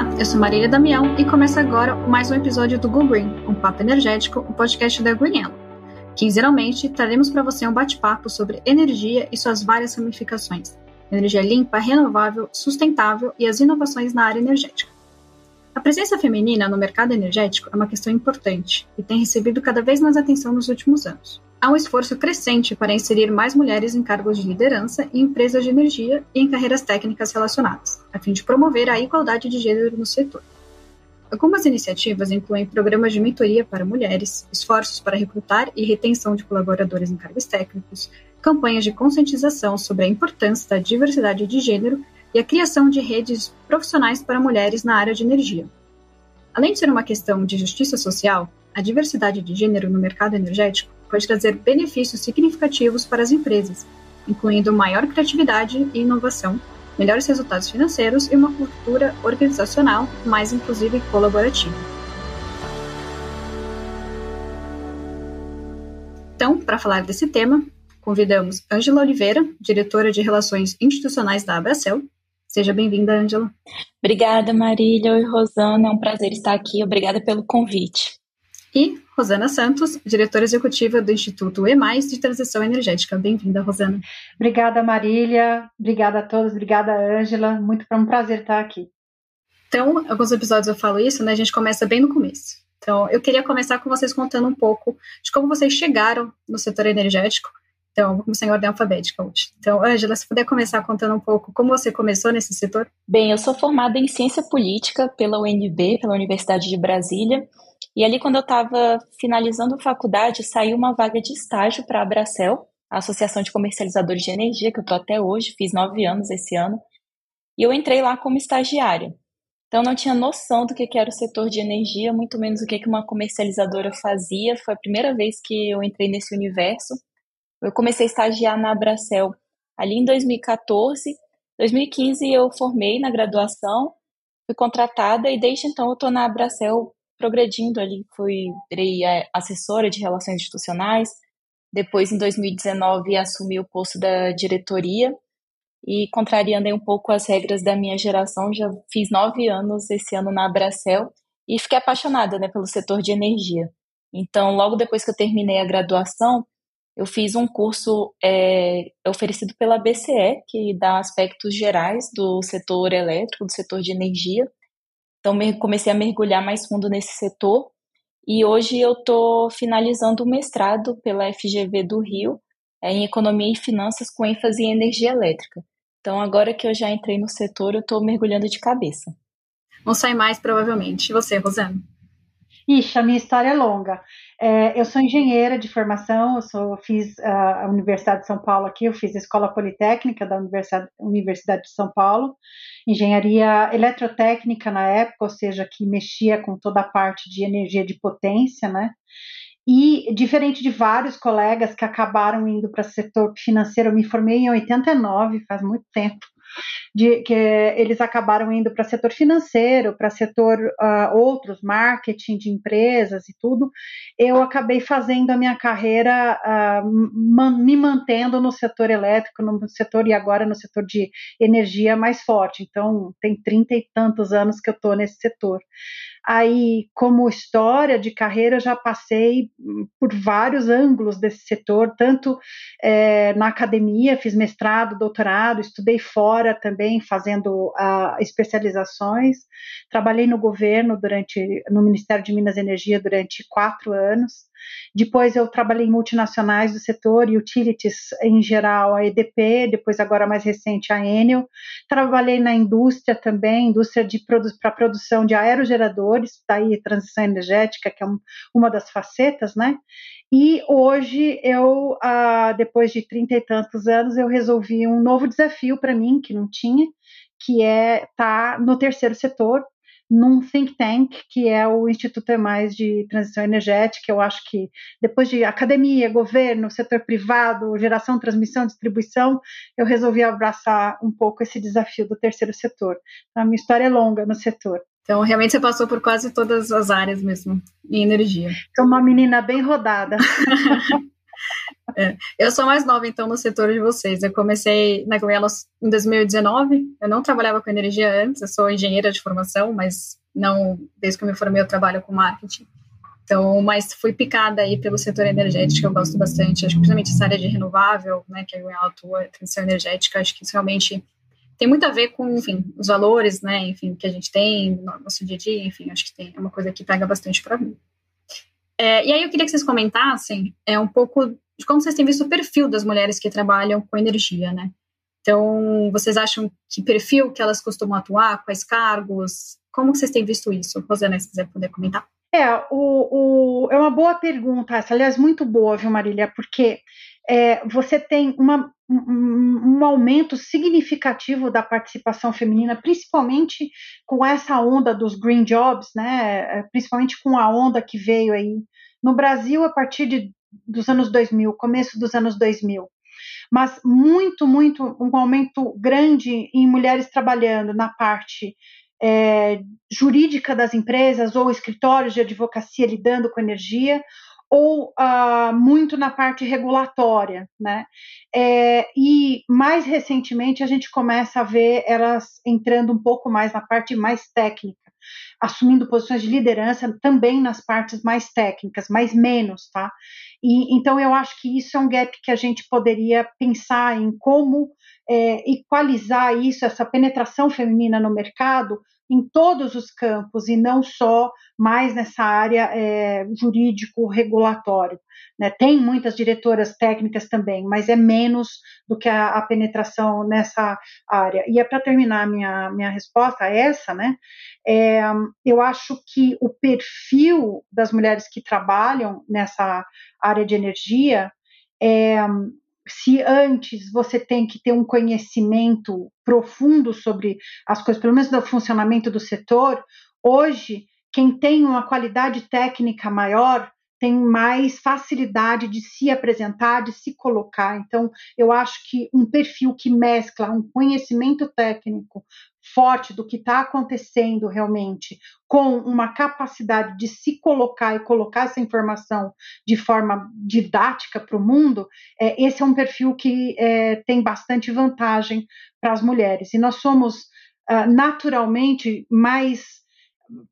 Olá, eu sou Marília Damião e começa agora mais um episódio do Go Green, um papo energético, o um podcast da Green Yellow. Quinzenalmente, traremos para você um bate-papo sobre energia e suas várias ramificações, energia limpa, renovável, sustentável e as inovações na área energética. A presença feminina no mercado energético é uma questão importante e tem recebido cada vez mais atenção nos últimos anos. Há um esforço crescente para inserir mais mulheres em cargos de liderança em empresas de energia e em carreiras técnicas relacionadas, a fim de promover a igualdade de gênero no setor. Algumas iniciativas incluem programas de mentoria para mulheres, esforços para recrutar e retenção de colaboradores em cargos técnicos, campanhas de conscientização sobre a importância da diversidade de gênero e a criação de redes profissionais para mulheres na área de energia. Além de ser uma questão de justiça social, a diversidade de gênero no mercado energético pode trazer benefícios significativos para as empresas, incluindo maior criatividade e inovação, melhores resultados financeiros e uma cultura organizacional mais inclusiva e colaborativa. Então, para falar desse tema, convidamos Ângela Oliveira, diretora de Relações Institucionais da Abracel, Seja bem-vinda, Ângela. Obrigada, Marília. Oi, Rosana. É um prazer estar aqui. Obrigada pelo convite. E Rosana Santos, diretora executiva do Instituto E+, de Transição Energética. Bem-vinda, Rosana. Obrigada, Marília. Obrigada a todos. Obrigada, Ângela. Muito um prazer estar aqui. Então, alguns episódios eu falo isso, né? A gente começa bem no começo. Então, eu queria começar com vocês contando um pouco de como vocês chegaram no setor energético então, vou começar em ordem alfabética hoje. Então, Ângela, se puder começar contando um pouco como você começou nesse setor? Bem, eu sou formada em Ciência Política pela UNB, pela Universidade de Brasília. E ali, quando eu estava finalizando a faculdade, saiu uma vaga de estágio para a Abracel, a Associação de Comercializadores de Energia, que eu estou até hoje, fiz nove anos esse ano. E eu entrei lá como estagiária. Então, não tinha noção do que era o setor de energia, muito menos o que uma comercializadora fazia. Foi a primeira vez que eu entrei nesse universo. Eu comecei a estagiar na Abracel ali em 2014. 2015 eu formei na graduação, fui contratada e desde então eu estou na Abracel progredindo ali. Fui virei é, assessora de relações institucionais. Depois, em 2019, assumi o posto da diretoria e contrariando um pouco as regras da minha geração, já fiz nove anos esse ano na Abracel e fiquei apaixonada né, pelo setor de energia. Então, logo depois que eu terminei a graduação, eu fiz um curso é, oferecido pela BCE, que dá aspectos gerais do setor elétrico, do setor de energia. Então, comecei a mergulhar mais fundo nesse setor. E hoje eu estou finalizando o mestrado pela FGV do Rio, é, em Economia e Finanças, com ênfase em energia elétrica. Então, agora que eu já entrei no setor, eu estou mergulhando de cabeça. Não sai mais, provavelmente. E você, Rosana? Ixi, a minha história é longa. É, eu sou engenheira de formação, eu sou, fiz a Universidade de São Paulo aqui, eu fiz a Escola Politécnica da Universidade, Universidade de São Paulo, engenharia eletrotécnica na época, ou seja, que mexia com toda a parte de energia de potência, né? E diferente de vários colegas que acabaram indo para o setor financeiro, eu me formei em 89, faz muito tempo de que eles acabaram indo para setor financeiro, para setor uh, outros, marketing de empresas e tudo, eu acabei fazendo a minha carreira uh, man, me mantendo no setor elétrico, no setor e agora no setor de energia mais forte. Então, tem trinta e tantos anos que eu estou nesse setor. Aí, como história de carreira, já passei por vários ângulos desse setor, tanto é, na academia, fiz mestrado, doutorado, estudei fora também, fazendo uh, especializações. Trabalhei no governo durante, no Ministério de Minas e Energia durante quatro anos. Depois eu trabalhei em multinacionais do setor, utilities em geral, a EDP, depois agora mais recente a Enel. Trabalhei na indústria também, indústria produ para produção de aerogeradores, daí transição energética, que é um, uma das facetas, né? E hoje eu, ah, depois de trinta e tantos anos, eu resolvi um novo desafio para mim que não tinha, que é estar tá no terceiro setor, num think tank, que é o Instituto Mais de Transição Energética. Eu acho que depois de academia, governo, setor privado, geração, transmissão, distribuição, eu resolvi abraçar um pouco esse desafio do terceiro setor. A minha história é longa no setor. Então, realmente você passou por quase todas as áreas mesmo, em energia. Sou uma menina bem rodada. É, eu sou mais nova, então, no setor de vocês. Eu comecei na Goelos em 2019. Eu não trabalhava com energia antes, eu sou engenheira de formação, mas não, desde que eu me formei, eu trabalho com marketing. Então, mas fui picada aí pelo setor energético, que eu gosto bastante, acho que principalmente essa área de renovável, né, que a Goiás atua, transição energética, acho que isso realmente tem muito a ver com, enfim, os valores, né, enfim, que a gente tem no nosso dia a dia, enfim, acho que tem, é uma coisa que pega bastante para mim. É, e aí eu queria que vocês comentassem é, um pouco de como vocês têm visto o perfil das mulheres que trabalham com energia, né? Então, vocês acham que perfil que elas costumam atuar, quais cargos? Como vocês têm visto isso? Rosana, se quiser poder comentar. É, o, o, é uma boa pergunta essa, aliás, muito boa, viu, Marília? Porque é, você tem uma, um, um, aumento significativo da participação feminina, principalmente com essa onda dos green jobs, né? É, principalmente com a onda que veio aí no Brasil a partir de, dos anos 2000, começo dos anos 2000. Mas muito, muito, um aumento grande em mulheres trabalhando na parte é, jurídica das empresas ou escritórios de advocacia lidando com energia, ou uh, muito na parte regulatória, né? É, e mais recentemente a gente começa a ver elas entrando um pouco mais na parte mais técnica, assumindo posições de liderança também nas partes mais técnicas, mas menos, tá? E então eu acho que isso é um gap que a gente poderia pensar em como é, equalizar isso, essa penetração feminina no mercado, em todos os campos e não só mais nessa área é, jurídico-regulatório. Né? Tem muitas diretoras técnicas também, mas é menos do que a, a penetração nessa área. E é para terminar minha, minha resposta a essa, né? É, eu acho que o perfil das mulheres que trabalham nessa área de energia é, se antes você tem que ter um conhecimento profundo sobre as coisas, pelo menos do funcionamento do setor, hoje, quem tem uma qualidade técnica maior tem mais facilidade de se apresentar, de se colocar. Então, eu acho que um perfil que mescla um conhecimento técnico forte do que está acontecendo realmente, com uma capacidade de se colocar e colocar essa informação de forma didática para o mundo, é, esse é um perfil que é, tem bastante vantagem para as mulheres. E nós somos uh, naturalmente mais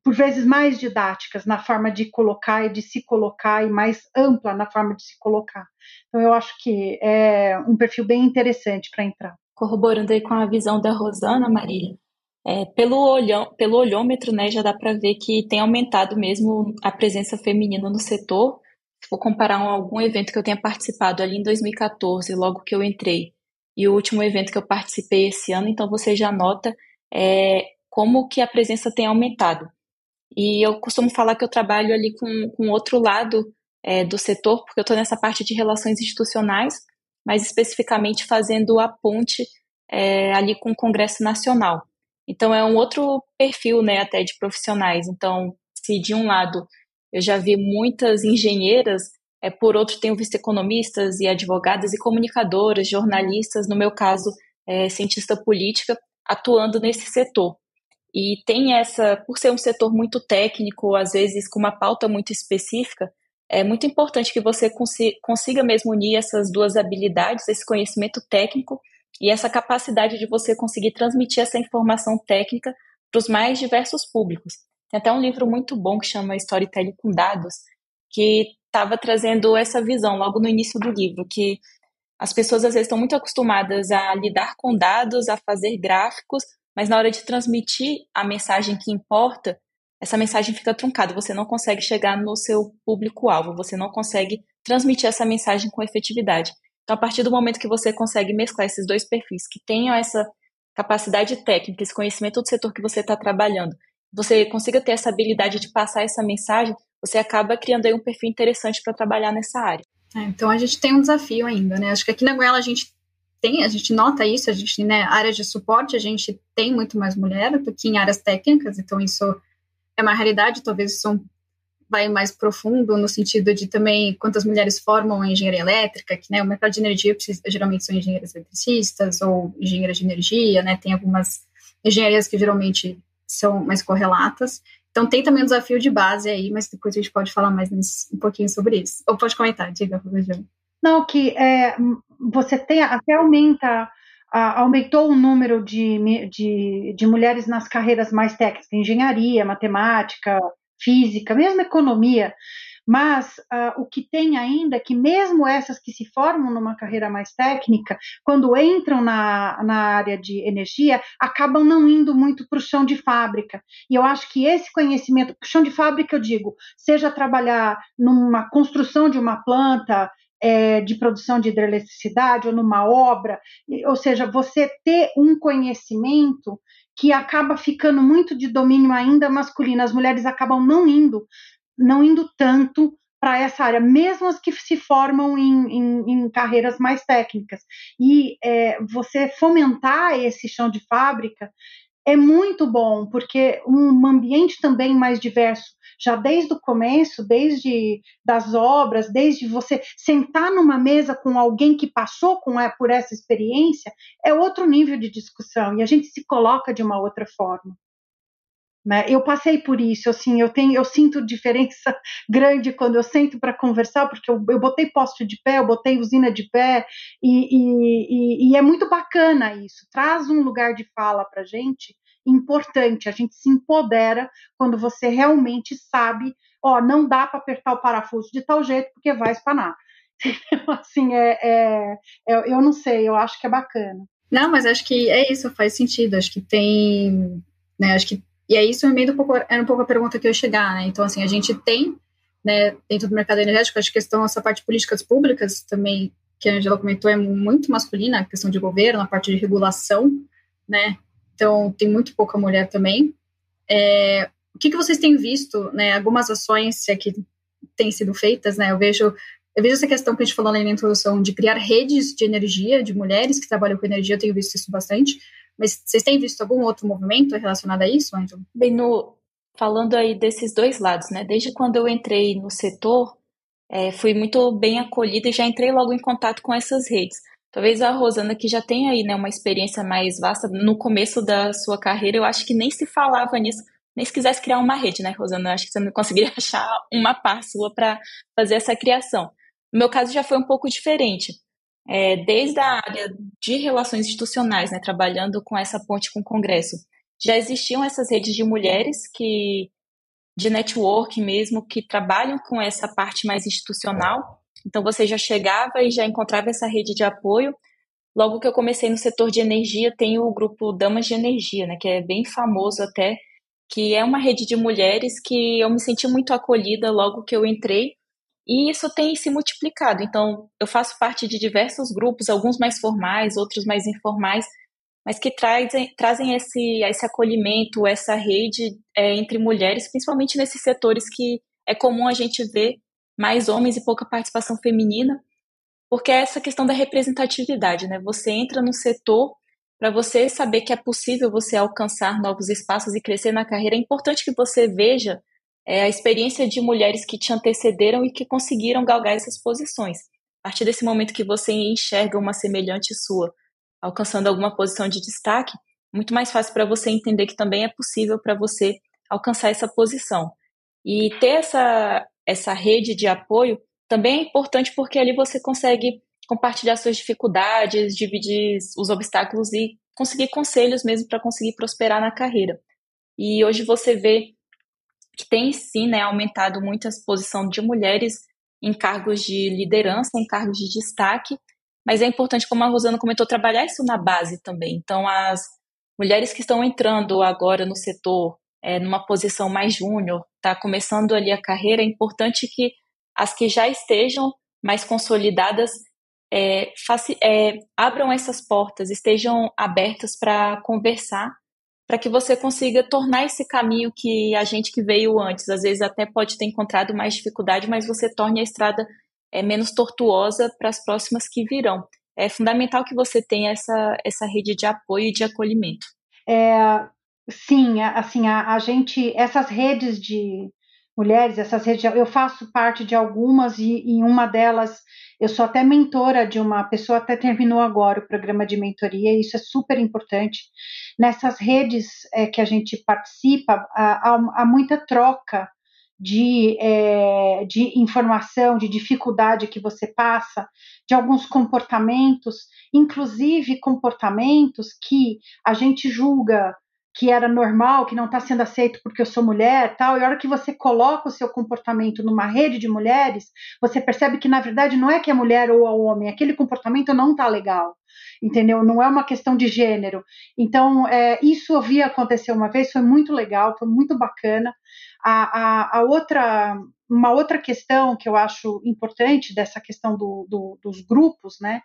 por vezes mais didáticas na forma de colocar e de se colocar e mais ampla na forma de se colocar. Então eu acho que é um perfil bem interessante para entrar. Corroborando aí com a visão da Rosana, Marília, é, pelo, olhão, pelo olhômetro, né, já dá para ver que tem aumentado mesmo a presença feminina no setor. Se for comparar um, algum evento que eu tenha participado ali em 2014, logo que eu entrei, e o último evento que eu participei esse ano, então você já nota é, como que a presença tem aumentado. E eu costumo falar que eu trabalho ali com, com outro lado é, do setor, porque eu estou nessa parte de relações institucionais, mas especificamente fazendo a ponte é, ali com o Congresso Nacional. Então é um outro perfil, né, até de profissionais. Então, se de um lado eu já vi muitas engenheiras, é, por outro tenho visto economistas e advogadas e comunicadoras, jornalistas, no meu caso, é, cientista política, atuando nesse setor. E tem essa, por ser um setor muito técnico, às vezes com uma pauta muito específica, é muito importante que você consiga mesmo unir essas duas habilidades, esse conhecimento técnico e essa capacidade de você conseguir transmitir essa informação técnica para os mais diversos públicos. Tem até um livro muito bom que chama Storytelling com Dados, que estava trazendo essa visão logo no início do livro, que as pessoas às vezes estão muito acostumadas a lidar com dados, a fazer gráficos, mas na hora de transmitir a mensagem que importa, essa mensagem fica truncada, você não consegue chegar no seu público-alvo, você não consegue transmitir essa mensagem com efetividade. Então, a partir do momento que você consegue mesclar esses dois perfis, que tenham essa capacidade técnica, esse conhecimento do setor que você está trabalhando, você consiga ter essa habilidade de passar essa mensagem, você acaba criando aí um perfil interessante para trabalhar nessa área. É, então a gente tem um desafio ainda, né? Acho que aqui na Goiânia a gente tem, a gente nota isso, a gente, né, áreas de suporte, a gente tem muito mais mulher do que em áreas técnicas, então isso é uma realidade, talvez isso vai mais profundo no sentido de também quantas mulheres formam engenharia elétrica, que né, o mercado de energia precisa, geralmente são engenheiras eletricistas ou engenheiras de energia, né, tem algumas engenharias que geralmente são mais correlatas, então tem também um desafio de base aí, mas depois a gente pode falar mais um pouquinho sobre isso. Ou pode comentar, diga, Rubens. Não, que é, você tem até aumenta aumentou o número de, de, de mulheres nas carreiras mais técnicas, engenharia, matemática, física, mesmo economia. Mas uh, o que tem ainda é que, mesmo essas que se formam numa carreira mais técnica, quando entram na, na área de energia, acabam não indo muito para o chão de fábrica. E eu acho que esse conhecimento, chão de fábrica, eu digo, seja trabalhar numa construção de uma planta, é, de produção de hidroeletricidade ou numa obra, ou seja, você ter um conhecimento que acaba ficando muito de domínio ainda masculino, as mulheres acabam não indo, não indo tanto para essa área, mesmo as que se formam em, em, em carreiras mais técnicas. E é, você fomentar esse chão de fábrica é muito bom, porque um ambiente também mais diverso, já desde o começo, desde das obras, desde você sentar numa mesa com alguém que passou com, por essa experiência, é outro nível de discussão e a gente se coloca de uma outra forma. Né? Eu passei por isso, assim, eu tenho, eu sinto diferença grande quando eu sento para conversar, porque eu, eu botei poste de pé, eu botei usina de pé, e, e, e, e é muito bacana isso, traz um lugar de fala para gente importante, a gente se empodera quando você realmente sabe, ó, não dá para apertar o parafuso de tal jeito porque vai espanar. Então, assim, é, é, é, eu não sei, eu acho que é bacana. Não, mas acho que é isso, faz sentido. Acho que tem, né, acho que e é isso meio um pouco, era um pouco a pergunta que eu ia chegar, né? Então, assim, a gente tem, né, dentro do mercado energético, acho que a questão, essa parte de políticas públicas também, que a Angela comentou, é muito masculina, a questão de governo, a parte de regulação, né? Então, tem muito pouca mulher também. É, o que, que vocês têm visto, né? Algumas ações que têm sido feitas, né? Eu vejo eu vejo essa questão que a gente falou na introdução de criar redes de energia de mulheres que trabalham com energia, eu tenho visto isso bastante. Mas vocês têm visto algum outro movimento relacionado a isso, Ângelo? Bem, no, falando aí desses dois lados, né? Desde quando eu entrei no setor, é, fui muito bem acolhida e já entrei logo em contato com essas redes. Talvez a Rosana, que já tem aí né, uma experiência mais vasta, no começo da sua carreira, eu acho que nem se falava nisso, nem se quisesse criar uma rede, né, Rosana? Eu acho que você não conseguiria achar uma par sua para fazer essa criação. No meu caso já foi um pouco diferente é, desde a área de relações institucionais, né, trabalhando com essa ponte com o Congresso, já existiam essas redes de mulheres que de network mesmo que trabalham com essa parte mais institucional. Então você já chegava e já encontrava essa rede de apoio. Logo que eu comecei no setor de energia, tem o grupo Damas de Energia, né, que é bem famoso até, que é uma rede de mulheres que eu me senti muito acolhida logo que eu entrei e isso tem se multiplicado. Então, eu faço parte de diversos grupos, alguns mais formais, outros mais informais, mas que trazem, trazem esse, esse acolhimento, essa rede é, entre mulheres, principalmente nesses setores que é comum a gente ver mais homens e pouca participação feminina, porque é essa questão da representatividade, né? Você entra no setor para você saber que é possível você alcançar novos espaços e crescer na carreira, é importante que você veja é a experiência de mulheres que te antecederam e que conseguiram galgar essas posições. A partir desse momento que você enxerga uma semelhante sua alcançando alguma posição de destaque, muito mais fácil para você entender que também é possível para você alcançar essa posição. E ter essa, essa rede de apoio também é importante porque ali você consegue compartilhar suas dificuldades, dividir os obstáculos e conseguir conselhos mesmo para conseguir prosperar na carreira. E hoje você vê que tem sim né, aumentado muito a exposição de mulheres em cargos de liderança, em cargos de destaque, mas é importante, como a Rosana comentou, trabalhar isso na base também. Então, as mulheres que estão entrando agora no setor, é, numa posição mais júnior, está começando ali a carreira, é importante que as que já estejam mais consolidadas é, é, abram essas portas, estejam abertas para conversar para que você consiga tornar esse caminho que a gente que veio antes, às vezes até pode ter encontrado mais dificuldade, mas você torne a estrada é, menos tortuosa para as próximas que virão. É fundamental que você tenha essa, essa rede de apoio e de acolhimento. É, sim, assim, a, a gente, essas redes de mulheres, essas redes, eu faço parte de algumas e em uma delas eu sou até mentora de uma pessoa, até terminou agora o programa de mentoria, e isso é super importante. Nessas redes é, que a gente participa, há, há muita troca de, é, de informação, de dificuldade que você passa, de alguns comportamentos, inclusive comportamentos que a gente julga que era normal, que não está sendo aceito porque eu sou mulher, tal. E a hora que você coloca o seu comportamento numa rede de mulheres, você percebe que na verdade não é que é mulher ou é homem, aquele comportamento não está legal, entendeu? Não é uma questão de gênero. Então, é, isso eu vi acontecer uma vez, foi muito legal, foi muito bacana. A, a, a, outra, uma outra questão que eu acho importante dessa questão do, do, dos grupos, né,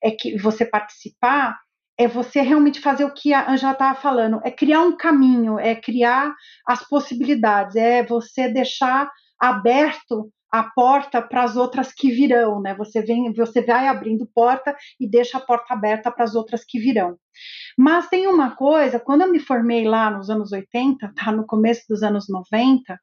é que você participar é você realmente fazer o que a Angela estava falando, é criar um caminho, é criar as possibilidades, é você deixar aberto a porta para as outras que virão, né? Você vem, você vai abrindo porta e deixa a porta aberta para as outras que virão. Mas tem uma coisa, quando eu me formei lá nos anos 80, tá no começo dos anos 90,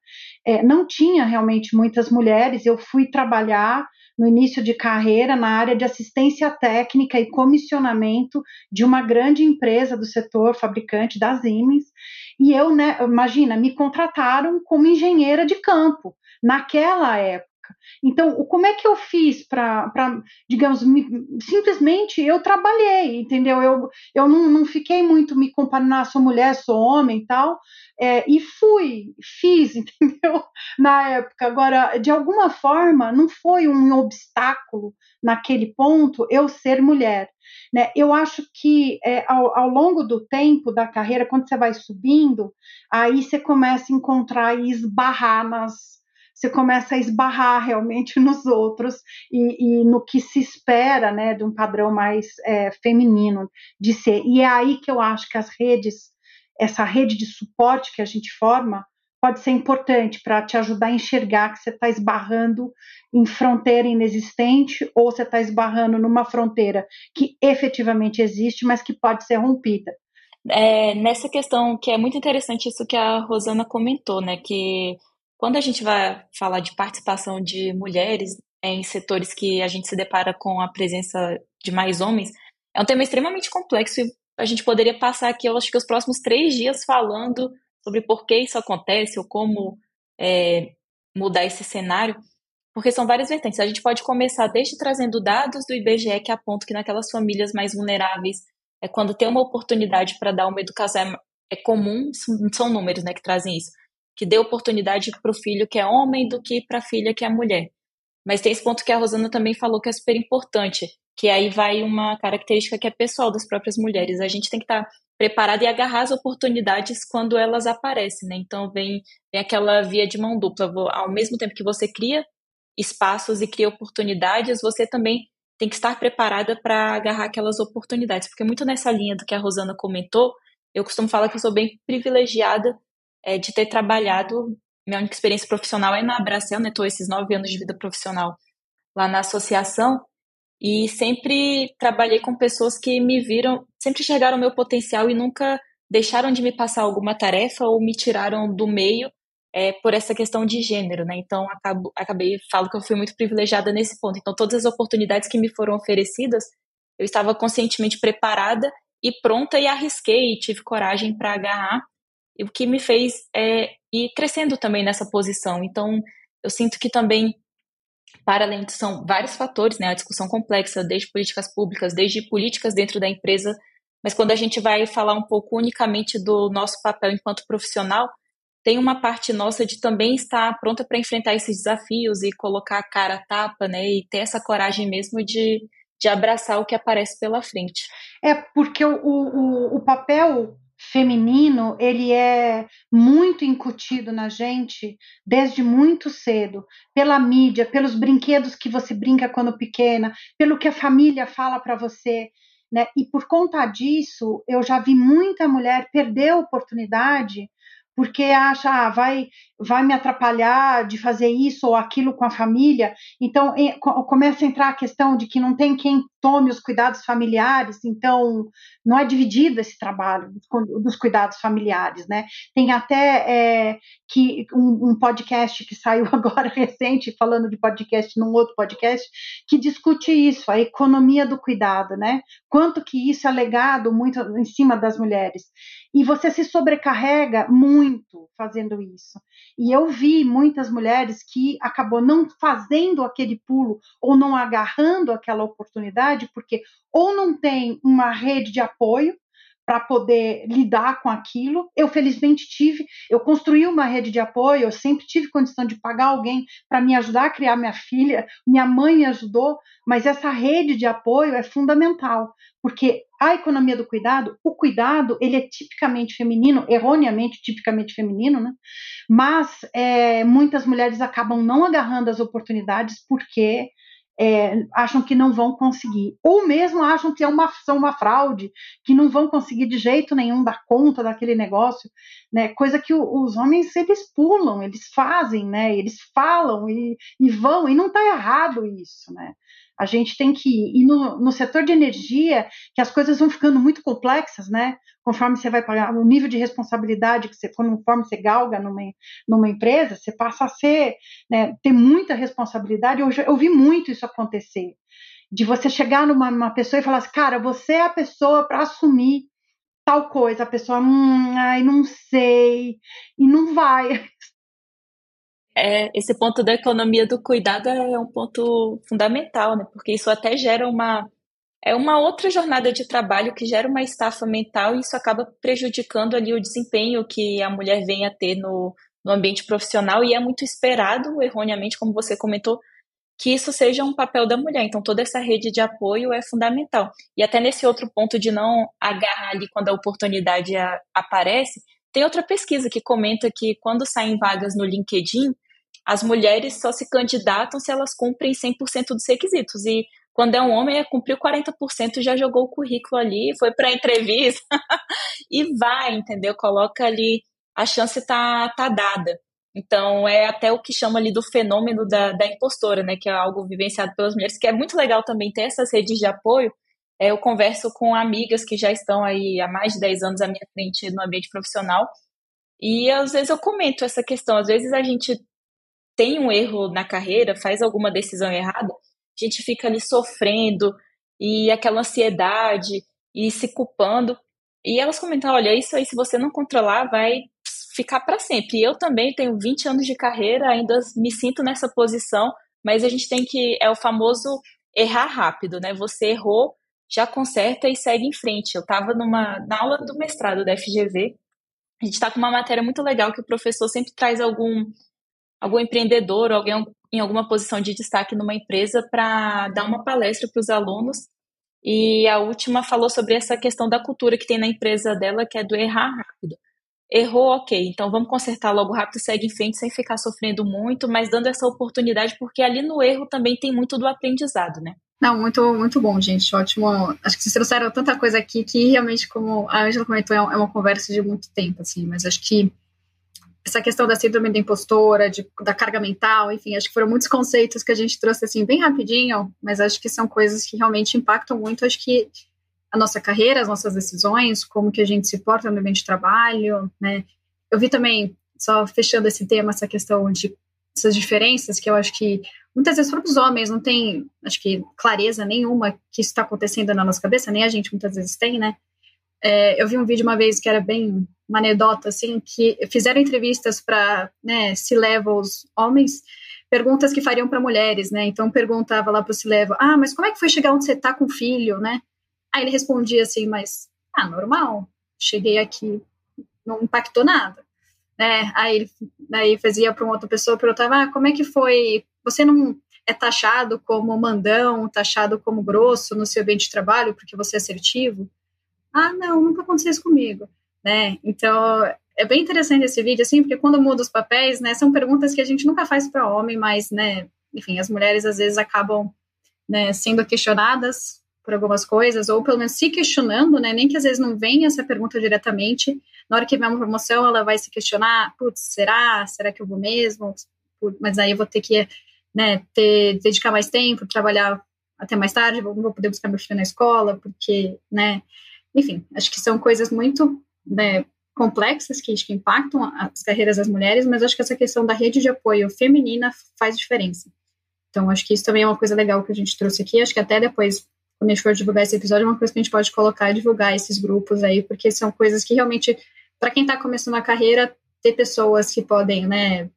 é, não tinha realmente muitas mulheres. Eu fui trabalhar no início de carreira na área de assistência técnica e comissionamento de uma grande empresa do setor fabricante da Siemens. E eu, né, imagina, me contrataram como engenheira de campo naquela época. Então, como é que eu fiz para, digamos, me, simplesmente eu trabalhei, entendeu? Eu, eu não, não fiquei muito me comparando, ah, sou mulher, sou homem e tal, é, e fui, fiz, entendeu? Na época. Agora, de alguma forma, não foi um obstáculo naquele ponto eu ser mulher. Né? Eu acho que é, ao, ao, longo do tempo da carreira, quando você vai subindo, aí você começa a encontrar e esbarrar nas, você começa a esbarrar realmente nos outros e, e no que se espera, né, de um padrão mais é, feminino de ser. E é aí que eu acho que as redes, essa rede de suporte que a gente forma, pode ser importante para te ajudar a enxergar que você está esbarrando em fronteira inexistente ou você está esbarrando numa fronteira que efetivamente existe, mas que pode ser rompida. É, nessa questão que é muito interessante isso que a Rosana comentou, né? Que quando a gente vai falar de participação de mulheres em setores que a gente se depara com a presença de mais homens, é um tema extremamente complexo e a gente poderia passar aqui, eu acho que os próximos três dias falando sobre por que isso acontece ou como é, mudar esse cenário, porque são várias vertentes. A gente pode começar desde trazendo dados do IBGE que apontam que naquelas famílias mais vulneráveis, é quando tem uma oportunidade para dar uma educação é, é comum, são números né, que trazem isso que dê oportunidade para o filho que é homem do que para a filha que é mulher. Mas tem esse ponto que a Rosana também falou que é super importante, que aí vai uma característica que é pessoal das próprias mulheres. A gente tem que estar tá preparado e agarrar as oportunidades quando elas aparecem, né? Então vem, vem aquela via de mão dupla. Ao mesmo tempo que você cria espaços e cria oportunidades, você também tem que estar preparada para agarrar aquelas oportunidades, porque muito nessa linha do que a Rosana comentou, eu costumo falar que eu sou bem privilegiada é, de ter trabalhado, minha única experiência profissional é na Abracel, né? Estou esses nove anos de vida profissional lá na associação e sempre trabalhei com pessoas que me viram, sempre enxergaram o meu potencial e nunca deixaram de me passar alguma tarefa ou me tiraram do meio é, por essa questão de gênero, né? Então acabo, acabei falo que eu fui muito privilegiada nesse ponto. Então todas as oportunidades que me foram oferecidas, eu estava conscientemente preparada e pronta e arrisquei, e tive coragem para agarrar o que me fez é, ir crescendo também nessa posição. Então, eu sinto que também, para além de são vários fatores, né, a discussão complexa, desde políticas públicas, desde políticas dentro da empresa, mas quando a gente vai falar um pouco unicamente do nosso papel enquanto profissional, tem uma parte nossa de também estar pronta para enfrentar esses desafios e colocar a cara a tapa, né, e ter essa coragem mesmo de, de abraçar o que aparece pela frente. É, porque o, o, o papel feminino ele é muito incutido na gente desde muito cedo, pela mídia, pelos brinquedos que você brinca quando pequena, pelo que a família fala para você, né? E por conta disso, eu já vi muita mulher perder a oportunidade porque acha, ah, vai, vai me atrapalhar de fazer isso ou aquilo com a família. Então, começa a entrar a questão de que não tem quem tome os cuidados familiares, então não é dividido esse trabalho dos cuidados familiares, né? Tem até é, que um, um, podcast que saiu agora recente, falando de podcast num outro podcast, que discute isso, a economia do cuidado, né? Quanto que isso é legado muito em cima das mulheres. E você se sobrecarrega muito fazendo isso. E eu vi muitas mulheres que acabou não fazendo aquele pulo ou não agarrando aquela oportunidade, porque ou não tem uma rede de apoio para poder lidar com aquilo. Eu felizmente tive, eu construí uma rede de apoio, eu sempre tive condição de pagar alguém para me ajudar a criar minha filha. Minha mãe me ajudou, mas essa rede de apoio é fundamental, porque a economia do cuidado, o cuidado, ele é tipicamente feminino, erroneamente tipicamente feminino, né? Mas é, muitas mulheres acabam não agarrando as oportunidades porque é, acham que não vão conseguir, ou mesmo acham que é uma, são uma fraude, que não vão conseguir de jeito nenhum dar conta daquele negócio, né? Coisa que o, os homens eles pulam, eles fazem, né? Eles falam e, e vão, e não está errado isso, né? A gente tem que ir. E no, no setor de energia, que as coisas vão ficando muito complexas, né? Conforme você vai pagar, o nível de responsabilidade que você, conforme você galga numa, numa empresa, você passa a ser, né, ter muita responsabilidade. Eu, eu vi muito isso acontecer. De você chegar numa, numa pessoa e falar assim, cara, você é a pessoa para assumir tal coisa, a pessoa, hum, ai, não sei, e não vai, é, esse ponto da economia do cuidado é um ponto fundamental, né? Porque isso até gera uma é uma outra jornada de trabalho que gera uma estafa mental e isso acaba prejudicando ali o desempenho que a mulher vem a ter no, no ambiente profissional e é muito esperado, erroneamente, como você comentou, que isso seja um papel da mulher. Então, toda essa rede de apoio é fundamental. E até nesse outro ponto de não agarrar ali quando a oportunidade a, aparece, tem outra pesquisa que comenta que quando saem vagas no LinkedIn, as mulheres só se candidatam se elas cumprem 100% dos requisitos. E quando é um homem, é cumpriu 40%, já jogou o currículo ali, foi para a entrevista e vai, entendeu? Coloca ali, a chance tá, tá dada. Então, é até o que chama ali do fenômeno da, da impostora, né? Que é algo vivenciado pelas mulheres, que é muito legal também ter essas redes de apoio. É, eu converso com amigas que já estão aí há mais de 10 anos à minha frente no ambiente profissional. E às vezes eu comento essa questão. Às vezes a gente tem um erro na carreira, faz alguma decisão errada, a gente fica ali sofrendo e aquela ansiedade e se culpando. E elas comentam: olha, isso aí, se você não controlar, vai ficar para sempre. E eu também tenho 20 anos de carreira, ainda me sinto nessa posição, mas a gente tem que. É o famoso errar rápido, né? Você errou, já conserta e segue em frente. Eu estava numa na aula do mestrado da FGV. A gente está com uma matéria muito legal que o professor sempre traz algum algum empreendedor ou alguém em alguma posição de destaque numa empresa para dar uma palestra para os alunos. E a última falou sobre essa questão da cultura que tem na empresa dela, que é do errar rápido. Errou, ok, então vamos consertar logo rápido, segue em frente sem ficar sofrendo muito, mas dando essa oportunidade, porque ali no erro também tem muito do aprendizado, né? Não, muito, muito bom, gente. Ótimo. Acho que vocês trouxeram tanta coisa aqui que realmente, como a Angela comentou, é, é uma conversa de muito tempo, assim, mas acho que essa questão da síndrome da impostora, de, da carga mental, enfim, acho que foram muitos conceitos que a gente trouxe assim bem rapidinho, mas acho que são coisas que realmente impactam muito, acho que a nossa carreira, as nossas decisões, como que a gente se porta no ambiente de trabalho, né? Eu vi também, só fechando esse tema, essa questão de essas diferenças que eu acho que muitas vezes para os homens não tem, acho que clareza nenhuma que isso está acontecendo na nossa cabeça, nem a gente muitas vezes tem, né? É, eu vi um vídeo uma vez que era bem uma anedota, assim, que fizeram entrevistas para, né, os homens, perguntas que fariam para mulheres, né? Então perguntava lá para o Silevo, ah, mas como é que foi chegar onde você está com o filho, né? Aí ele respondia assim, mas, ah, normal, cheguei aqui, não impactou nada, né? Aí aí fazia para uma outra pessoa, perguntava, ah, como é que foi, você não é taxado como mandão, taxado como grosso no seu ambiente de trabalho porque você é assertivo? Ah, não, nunca aconteceu isso comigo, né? Então, é bem interessante esse vídeo, assim, porque quando muda os papéis, né, são perguntas que a gente nunca faz para homem, mas, né, enfim, as mulheres às vezes acabam, né, sendo questionadas por algumas coisas, ou pelo menos se questionando, né, nem que às vezes não venha essa pergunta diretamente, na hora que vem uma promoção, ela vai se questionar, putz, será? Será que eu vou mesmo? Mas aí eu vou ter que, né, ter, dedicar mais tempo, trabalhar até mais tarde, não vou poder buscar meu filho na escola, porque, né, enfim, acho que são coisas muito né, complexas que, que impactam as carreiras das mulheres, mas acho que essa questão da rede de apoio feminina faz diferença. Então, acho que isso também é uma coisa legal que a gente trouxe aqui. Acho que até depois, quando a gente for divulgar esse episódio, é uma coisa que a gente pode colocar e divulgar esses grupos aí, porque são coisas que realmente, para quem está começando a carreira, ter pessoas que podem, né,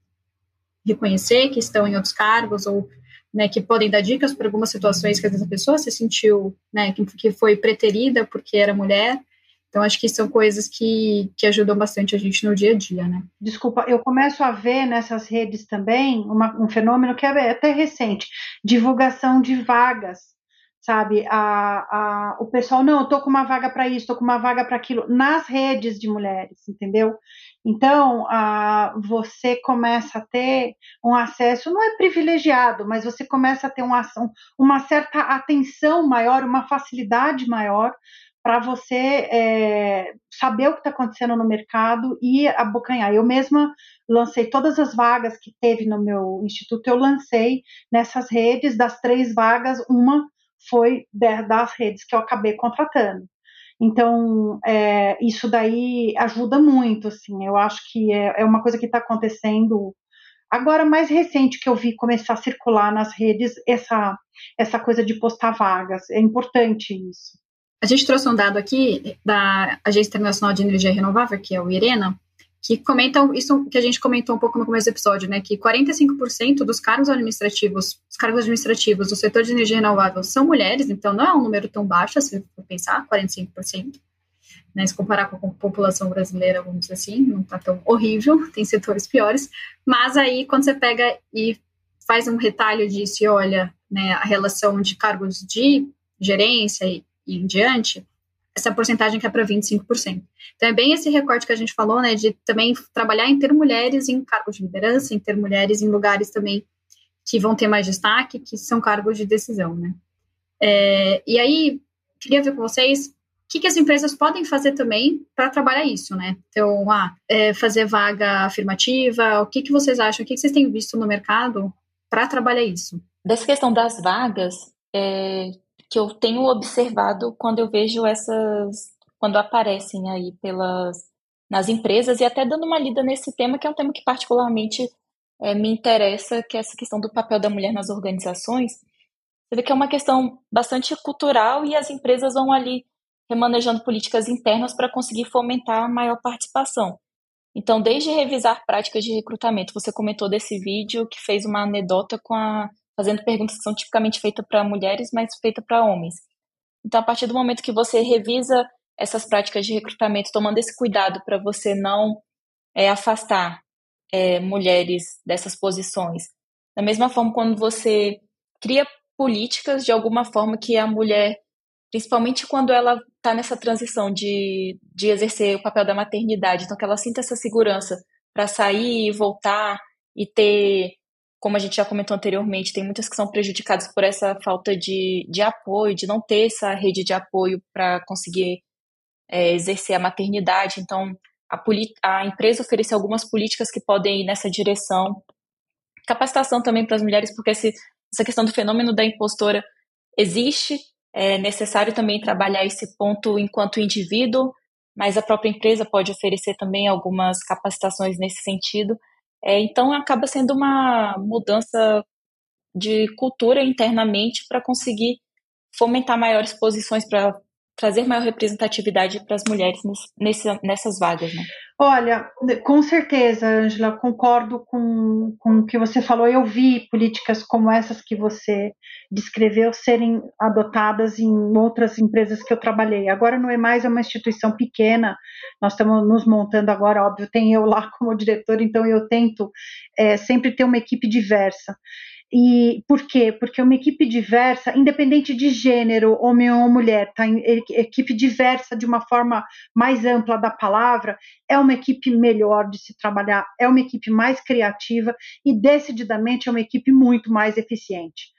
reconhecer que estão em outros cargos ou né, que podem dar dicas para algumas situações que às vezes a pessoa se sentiu, né, que, que foi preterida porque era mulher. Então, acho que são coisas que, que ajudam bastante a gente no dia a dia, né? Desculpa, eu começo a ver nessas redes também uma, um fenômeno que é até recente, divulgação de vagas, sabe? A, a, o pessoal, não, eu tô com uma vaga para isso, tô com uma vaga para aquilo, nas redes de mulheres, entendeu? Então, a, você começa a ter um acesso, não é privilegiado, mas você começa a ter uma, uma certa atenção maior, uma facilidade maior para você é, saber o que está acontecendo no mercado e abocanhar. Eu mesma lancei todas as vagas que teve no meu instituto, eu lancei nessas redes, das três vagas, uma foi das redes que eu acabei contratando. Então, é, isso daí ajuda muito, assim, eu acho que é, é uma coisa que está acontecendo agora mais recente que eu vi começar a circular nas redes essa, essa coisa de postar vagas, é importante isso. A gente trouxe um dado aqui da Agência Internacional de Energia Renovável, que é o IRENA, que comentam isso que a gente comentou um pouco no começo do episódio, né? Que 45% dos cargos administrativos, os cargos administrativos do setor de energia renovável são mulheres, então não é um número tão baixo, se for pensar, 45%. Né, se comparar com a população brasileira, vamos dizer assim, não está tão horrível, tem setores piores, mas aí quando você pega e faz um retalho disso e olha né, a relação de cargos de gerência e e em diante, essa porcentagem que é para 25%. Então, é bem esse recorte que a gente falou, né, de também trabalhar em ter mulheres em cargos de liderança, em ter mulheres em lugares também que vão ter mais destaque, que são cargos de decisão, né. É, e aí, queria ver com vocês o que, que as empresas podem fazer também para trabalhar isso, né? Então, ah, é, fazer vaga afirmativa, o que, que vocês acham, o que, que vocês têm visto no mercado para trabalhar isso? Dessa questão das vagas, é, que eu tenho observado quando eu vejo essas, quando aparecem aí pelas nas empresas e até dando uma lida nesse tema que é um tema que particularmente é, me interessa, que é essa questão do papel da mulher nas organizações. Você vê que é uma questão bastante cultural e as empresas vão ali remanejando políticas internas para conseguir fomentar a maior participação. Então, desde revisar práticas de recrutamento, você comentou desse vídeo que fez uma anedota com a fazendo perguntas que são tipicamente feitas para mulheres, mas feitas para homens. Então, a partir do momento que você revisa essas práticas de recrutamento, tomando esse cuidado para você não é, afastar é, mulheres dessas posições, da mesma forma, quando você cria políticas de alguma forma que a mulher, principalmente quando ela está nessa transição de, de exercer o papel da maternidade, então que ela sinta essa segurança para sair e voltar e ter como a gente já comentou anteriormente, tem muitas que são prejudicadas por essa falta de, de apoio, de não ter essa rede de apoio para conseguir é, exercer a maternidade. Então, a, a empresa oferece algumas políticas que podem ir nessa direção. Capacitação também para as mulheres, porque esse, essa questão do fenômeno da impostora existe, é necessário também trabalhar esse ponto enquanto indivíduo, mas a própria empresa pode oferecer também algumas capacitações nesse sentido. É, então, acaba sendo uma mudança de cultura internamente para conseguir fomentar maiores posições para trazer maior representatividade para as mulheres nesse, nessas vagas, né? Olha, com certeza, Angela, concordo com, com o que você falou. Eu vi políticas como essas que você descreveu serem adotadas em outras empresas que eu trabalhei. Agora não é mais uma instituição pequena, nós estamos nos montando agora, óbvio, tem eu lá como diretor, então eu tento é, sempre ter uma equipe diversa. E por quê? Porque uma equipe diversa, independente de gênero, homem ou mulher, tá? Equipe diversa de uma forma mais ampla da palavra, é uma equipe melhor de se trabalhar, é uma equipe mais criativa e decididamente é uma equipe muito mais eficiente.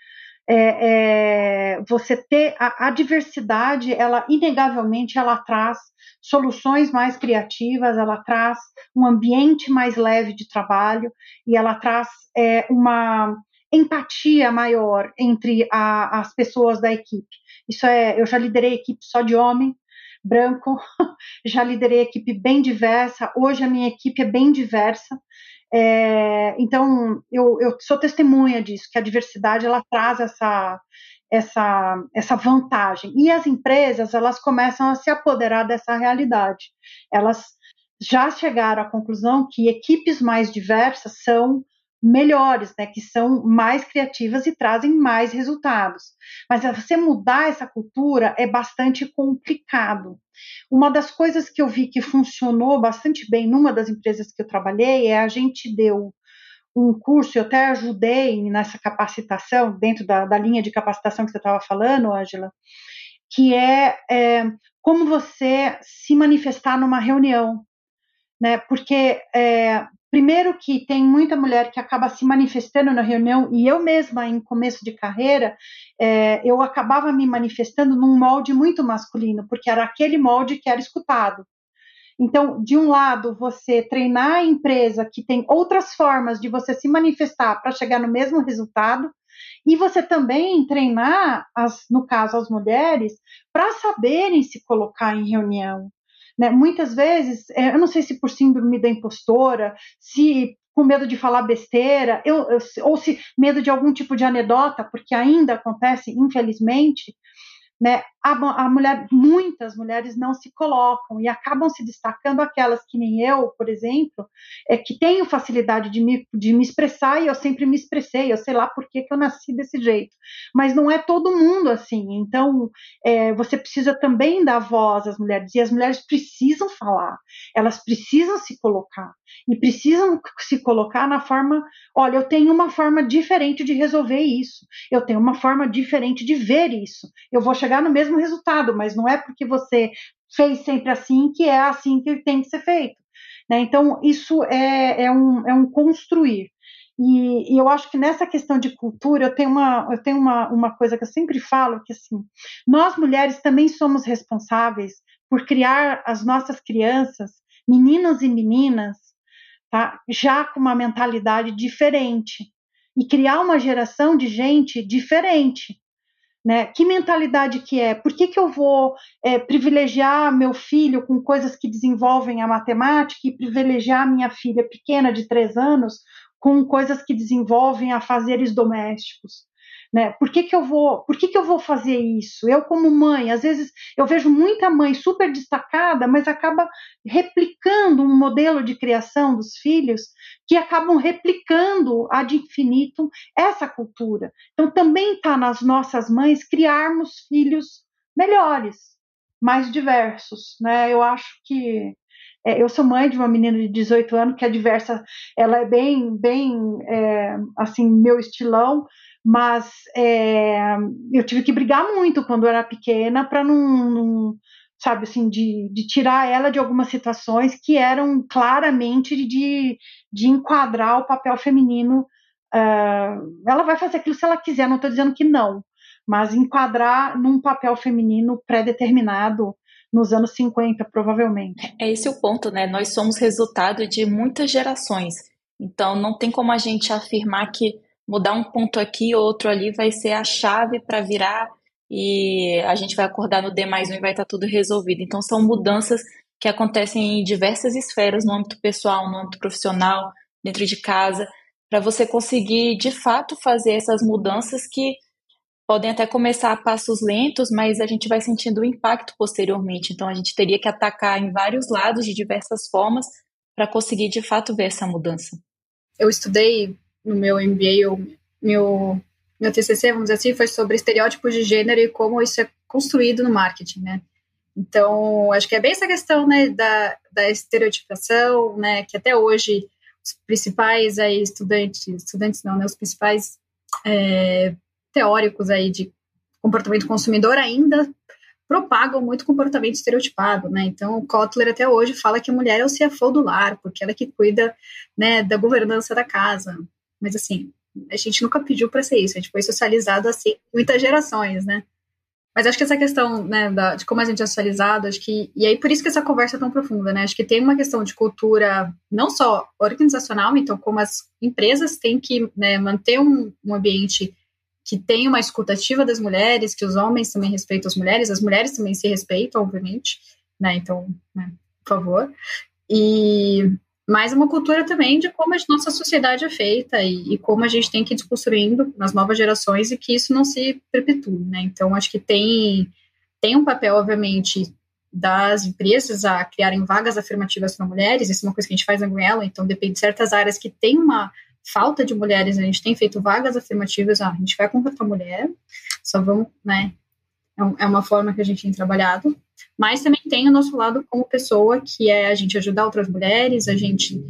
É, é, você ter a, a, diversidade, ela inegavelmente ela traz soluções mais criativas, ela traz um ambiente mais leve de trabalho e ela traz é, uma empatia maior entre a, as pessoas da equipe. Isso é, eu já liderei equipe só de homem, branco, já liderei equipe bem diversa. Hoje a minha equipe é bem diversa. É, então eu, eu, sou testemunha disso, que a diversidade ela traz essa essa essa vantagem e as empresas elas começam a se apoderar dessa realidade. Elas já chegaram à conclusão que equipes mais diversas são melhores, né, que são mais criativas e trazem mais resultados. Mas você mudar essa cultura é bastante complicado. Uma das coisas que eu vi que funcionou bastante bem numa das empresas que eu trabalhei é a gente deu um curso, eu até ajudei nessa capacitação, dentro da, da linha de capacitação que você estava falando, Ângela, que é, é, como você se manifestar numa reunião. Né? Porque é, Primeiro que tem muita mulher que acaba se manifestando na reunião, e eu mesma, em começo de carreira, é, eu acabava me manifestando num molde muito masculino, porque era aquele molde que era escutado. Então, de um lado, você treinar a empresa que tem outras formas de você se manifestar para chegar no mesmo resultado, e você também treinar, as, no caso, as mulheres, para saberem se colocar em reunião, né? Muitas vezes, é, eu não sei se por síndrome da impostora, se com medo de falar besteira, eu, eu, ou se medo de algum tipo de anedota, porque ainda acontece, infelizmente, né, a, a, mulher, muitas mulheres não se colocam e acabam se destacando aquelas que nem eu, por exemplo, é, que tenho facilidade de me, de me expressar e eu sempre me expressei, eu sei lá por que, que eu nasci desse jeito, mas não é todo mundo assim, então é, você precisa também dar voz às mulheres e as mulheres precisam falar, elas precisam se colocar e precisam se colocar na forma, olha, eu tenho uma forma diferente de resolver isso, eu tenho uma forma diferente de ver isso, eu vou chegar no mesmo resultado, mas não é porque você fez sempre assim que é assim que tem que ser feito. Né? Então, isso é, é, um, é um construir. E, e, eu acho que nessa questão de cultura, eu tenho, uma, eu tenho uma, uma coisa que eu sempre falo, que assim, nós mulheres também somos responsáveis por criar as nossas crianças, meninos e meninas, tá? já com uma mentalidade diferente. E criar uma geração de gente diferente, né? Que mentalidade que é? Por que, que eu vou é, privilegiar meu filho com coisas que desenvolvem a matemática e privilegiar minha filha pequena de três anos com coisas que desenvolvem a fazeres domésticos? Né? Por que, que eu vou, por que, que eu vou fazer isso? Eu como mãe, às vezes eu vejo muita mãe super destacada, mas acaba replicando um modelo de criação dos filhos que acabam replicando ad infinitum essa cultura. Então também está nas nossas mães criarmos filhos melhores, mais diversos, né? Eu acho que é, eu sou mãe de uma menina de 18 anos que é diversa, ela é bem, bem, é, assim, meu estilão, mas é, eu tive que brigar muito quando era pequena para não, não, sabe assim, de, de, tirar ela de algumas situações que eram claramente de, de enquadrar o papel feminino. Uh, ela vai fazer aquilo se ela quiser, não estou dizendo que não, mas enquadrar num papel feminino pré-determinado nos anos 50, provavelmente. É esse o ponto, né? Nós somos resultado de muitas gerações. Então, não tem como a gente afirmar que mudar um ponto aqui, outro ali vai ser a chave para virar e a gente vai acordar no D mais um e vai estar tá tudo resolvido. Então, são mudanças que acontecem em diversas esferas, no âmbito pessoal, no âmbito profissional, dentro de casa, para você conseguir de fato fazer essas mudanças que podem até começar a passos lentos, mas a gente vai sentindo o impacto posteriormente. Então, a gente teria que atacar em vários lados, de diversas formas, para conseguir de fato ver essa mudança. Eu estudei no meu MBA, o meu, meu TCC, vamos dizer assim, foi sobre estereótipos de gênero e como isso é construído no marketing, né? Então, acho que é bem essa questão, né, da, da estereotipação, né, que até hoje os principais aí estudantes, estudantes não, né, os principais é, teóricos aí de comportamento consumidor ainda propagam muito comportamento estereotipado, né? Então, o Kotler até hoje fala que a mulher é o CFO do lar, porque ela é que cuida, né, da governança da casa. Mas assim, a gente nunca pediu para ser isso, a gente foi socializado assim muitas gerações, né? Mas acho que essa questão, né, da, de como a gente é socializado, acho que. E aí por isso que essa conversa é tão profunda, né? Acho que tem uma questão de cultura, não só organizacional, então, como as empresas têm que né, manter um, um ambiente que tenha uma escutativa das mulheres, que os homens também respeitam as mulheres, as mulheres também se respeitam, obviamente, né? Então, né, por favor. E mas uma cultura também de como a nossa sociedade é feita e, e, como a gente tem que ir desconstruindo nas novas gerações e que isso não se perpetue, né? Então, acho que tem, tem um papel, obviamente, das empresas a criarem vagas afirmativas para mulheres, isso é uma coisa que a gente faz na Goiela, então depende de certas áreas que tem uma falta de mulheres, a gente tem feito vagas afirmativas, ah, a gente vai contratar mulher, só vamos, né, é, é uma forma que a gente tem trabalhado, mas também tem o nosso lado como pessoa, que é a gente ajudar outras mulheres, a gente,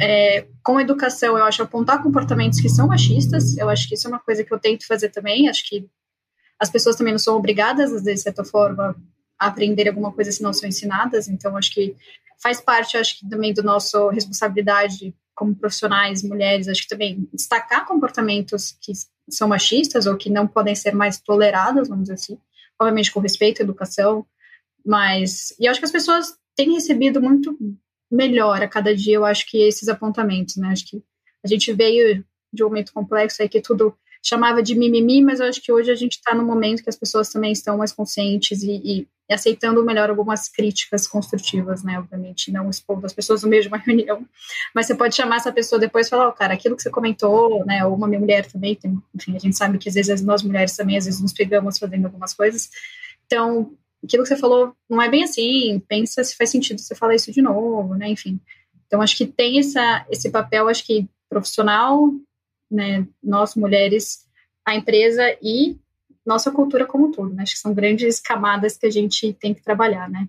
é, com educação, eu acho, apontar comportamentos que são machistas, eu acho que isso é uma coisa que eu tento fazer também, acho que as pessoas também não são obrigadas, de certa forma, a aprender alguma coisa se não são ensinadas, então acho que faz parte, acho que também do nosso responsabilidade como profissionais, mulheres, acho que também destacar comportamentos que são machistas ou que não podem ser mais tolerados, vamos dizer assim, obviamente com respeito à educação, mas e acho que as pessoas têm recebido muito melhor a cada dia, eu acho que esses apontamentos, né? Acho que a gente veio de um momento complexo aí que tudo chamava de mimimi, mas eu acho que hoje a gente está no momento que as pessoas também estão mais conscientes e, e, aceitando melhor algumas críticas construtivas, né? Obviamente, não expondo as pessoas no uma reunião, mas você pode chamar essa pessoa depois e falar, oh, cara, aquilo que você comentou, né? Ou uma mulher também, tem, enfim, a gente sabe que às vezes nós mulheres também, às vezes nos pegamos fazendo algumas coisas. Então, aquilo que você falou não é bem assim, pensa se faz sentido você falar isso de novo, né? Enfim. Então, acho que tem essa, esse papel, acho que profissional, né, nós mulheres, a empresa e nossa cultura como um todo, né? Acho que são grandes camadas que a gente tem que trabalhar, né?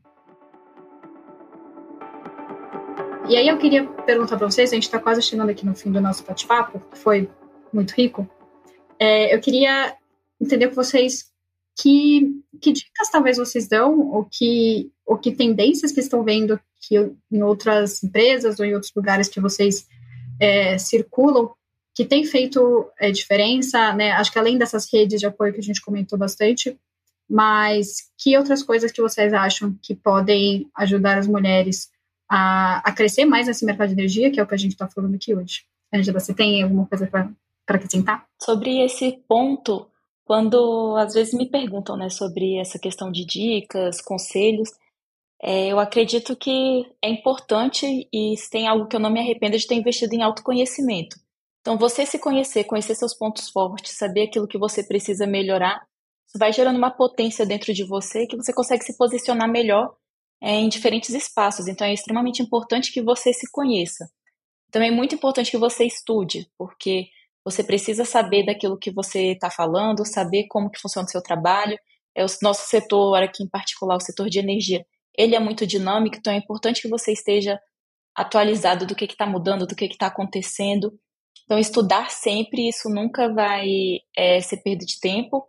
E aí eu queria perguntar para vocês, a gente está quase chegando aqui no fim do nosso bate-papo, que foi muito rico. É, eu queria entender com vocês que, que dicas talvez vocês dão, ou que, ou que tendências que estão vendo que em outras empresas ou em outros lugares que vocês é, circulam que tem feito é, diferença, né? Acho que além dessas redes de apoio que a gente comentou bastante, mas que outras coisas que vocês acham que podem ajudar as mulheres a, a crescer mais nesse mercado de energia, que é o que a gente está falando aqui hoje? Angela, você tem alguma coisa para acrescentar? Sobre esse ponto, quando às vezes me perguntam né, sobre essa questão de dicas, conselhos, é, eu acredito que é importante e tem algo que eu não me arrependo de ter investido em autoconhecimento. Então, você se conhecer, conhecer seus pontos fortes, saber aquilo que você precisa melhorar, isso vai gerando uma potência dentro de você que você consegue se posicionar melhor é, em diferentes espaços. Então, é extremamente importante que você se conheça. Também é muito importante que você estude, porque você precisa saber daquilo que você está falando, saber como que funciona o seu trabalho. É o nosso setor, aqui em particular, o setor de energia, ele é muito dinâmico, então é importante que você esteja atualizado do que está mudando, do que está acontecendo. Então, estudar sempre, isso nunca vai é, ser perda de tempo.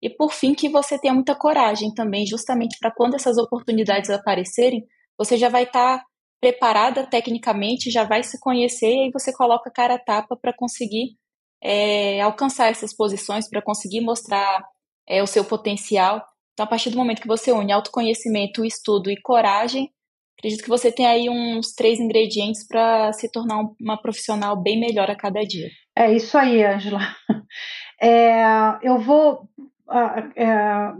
E, por fim, que você tenha muita coragem também, justamente para quando essas oportunidades aparecerem, você já vai estar tá preparada tecnicamente, já vai se conhecer e aí você coloca cara a tapa para conseguir é, alcançar essas posições, para conseguir mostrar é, o seu potencial. Então, a partir do momento que você une autoconhecimento, estudo e coragem, acredito que você tem aí uns três ingredientes para se tornar uma profissional bem melhor a cada dia. É isso aí, Angela. É, eu vou é,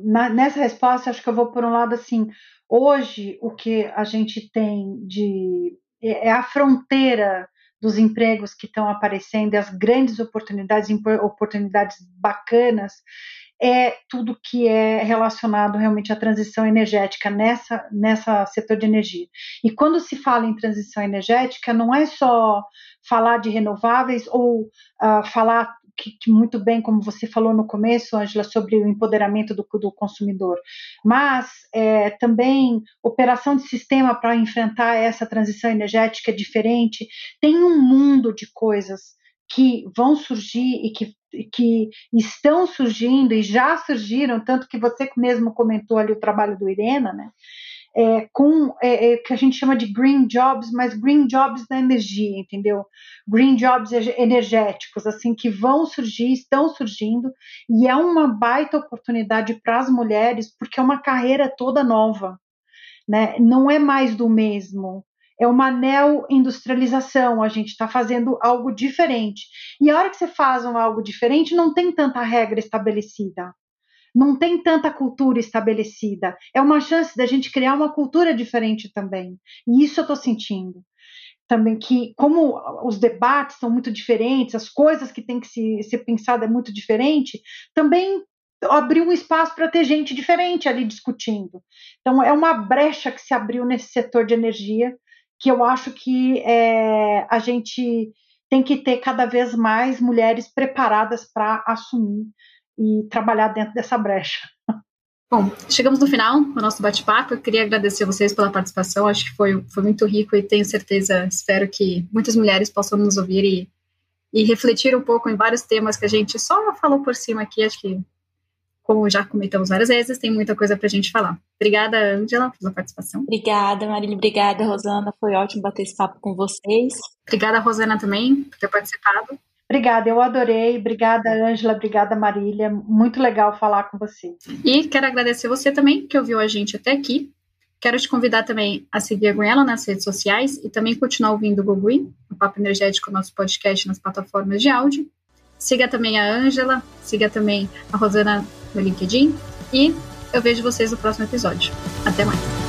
na, nessa resposta, acho que eu vou por um lado assim. Hoje, o que a gente tem de é, é a fronteira dos empregos que estão aparecendo, as grandes oportunidades, oportunidades bacanas é tudo que é relacionado realmente à transição energética nessa, nessa setor de energia. E quando se fala em transição energética, não é só falar de renováveis ou uh, falar que, que, muito bem, como você falou no começo, Angela, sobre o empoderamento do, do consumidor, mas é, também operação de sistema para enfrentar essa transição energética diferente. Tem um mundo de coisas que vão surgir e que, que estão surgindo e já surgiram, tanto que você mesmo comentou ali o trabalho do Irena, né? É, com é, é, que a gente chama de green jobs, mas green jobs da energia, entendeu? Green jobs energéticos, assim, que vão surgir, estão surgindo, e é uma baita oportunidade para as mulheres, porque é uma carreira toda nova, né? Não é mais do mesmo é uma neo-industrialização, a gente está fazendo algo diferente. E a hora que você faz um algo diferente, não tem tanta regra estabelecida, não tem tanta cultura estabelecida. É uma chance da gente criar uma cultura diferente também. E isso eu estou sentindo. Também que, como os debates são muito diferentes, as coisas que tem que se, ser pensada é muito diferente, também abriu um espaço para ter gente diferente ali discutindo. Então, é uma brecha que se abriu nesse setor de energia, que eu acho que é, a gente tem que ter cada vez mais mulheres preparadas para assumir e trabalhar dentro dessa brecha. Bom, chegamos no final do nosso bate-papo. Eu queria agradecer a vocês pela participação. Acho que foi, foi muito rico e tenho certeza, espero que muitas mulheres possam nos ouvir e, e refletir um pouco em vários temas que a gente só falou por cima aqui. Acho que como já comentamos várias vezes, tem muita coisa para a gente falar. Obrigada, Angela, pela participação. Obrigada, Marília. Obrigada, Rosana. Foi ótimo bater esse papo com vocês. Obrigada, Rosana, também, por ter participado. Obrigada, eu adorei. Obrigada, Ângela. Obrigada, Marília. Muito legal falar com você. E quero agradecer você também, que ouviu a gente até aqui. Quero te convidar também a seguir a Greenella nas redes sociais e também continuar ouvindo o Go Green, o Papo Energético, nosso podcast nas plataformas de áudio. Siga também a Ângela, siga também a Rosana no LinkedIn e eu vejo vocês no próximo episódio. Até mais!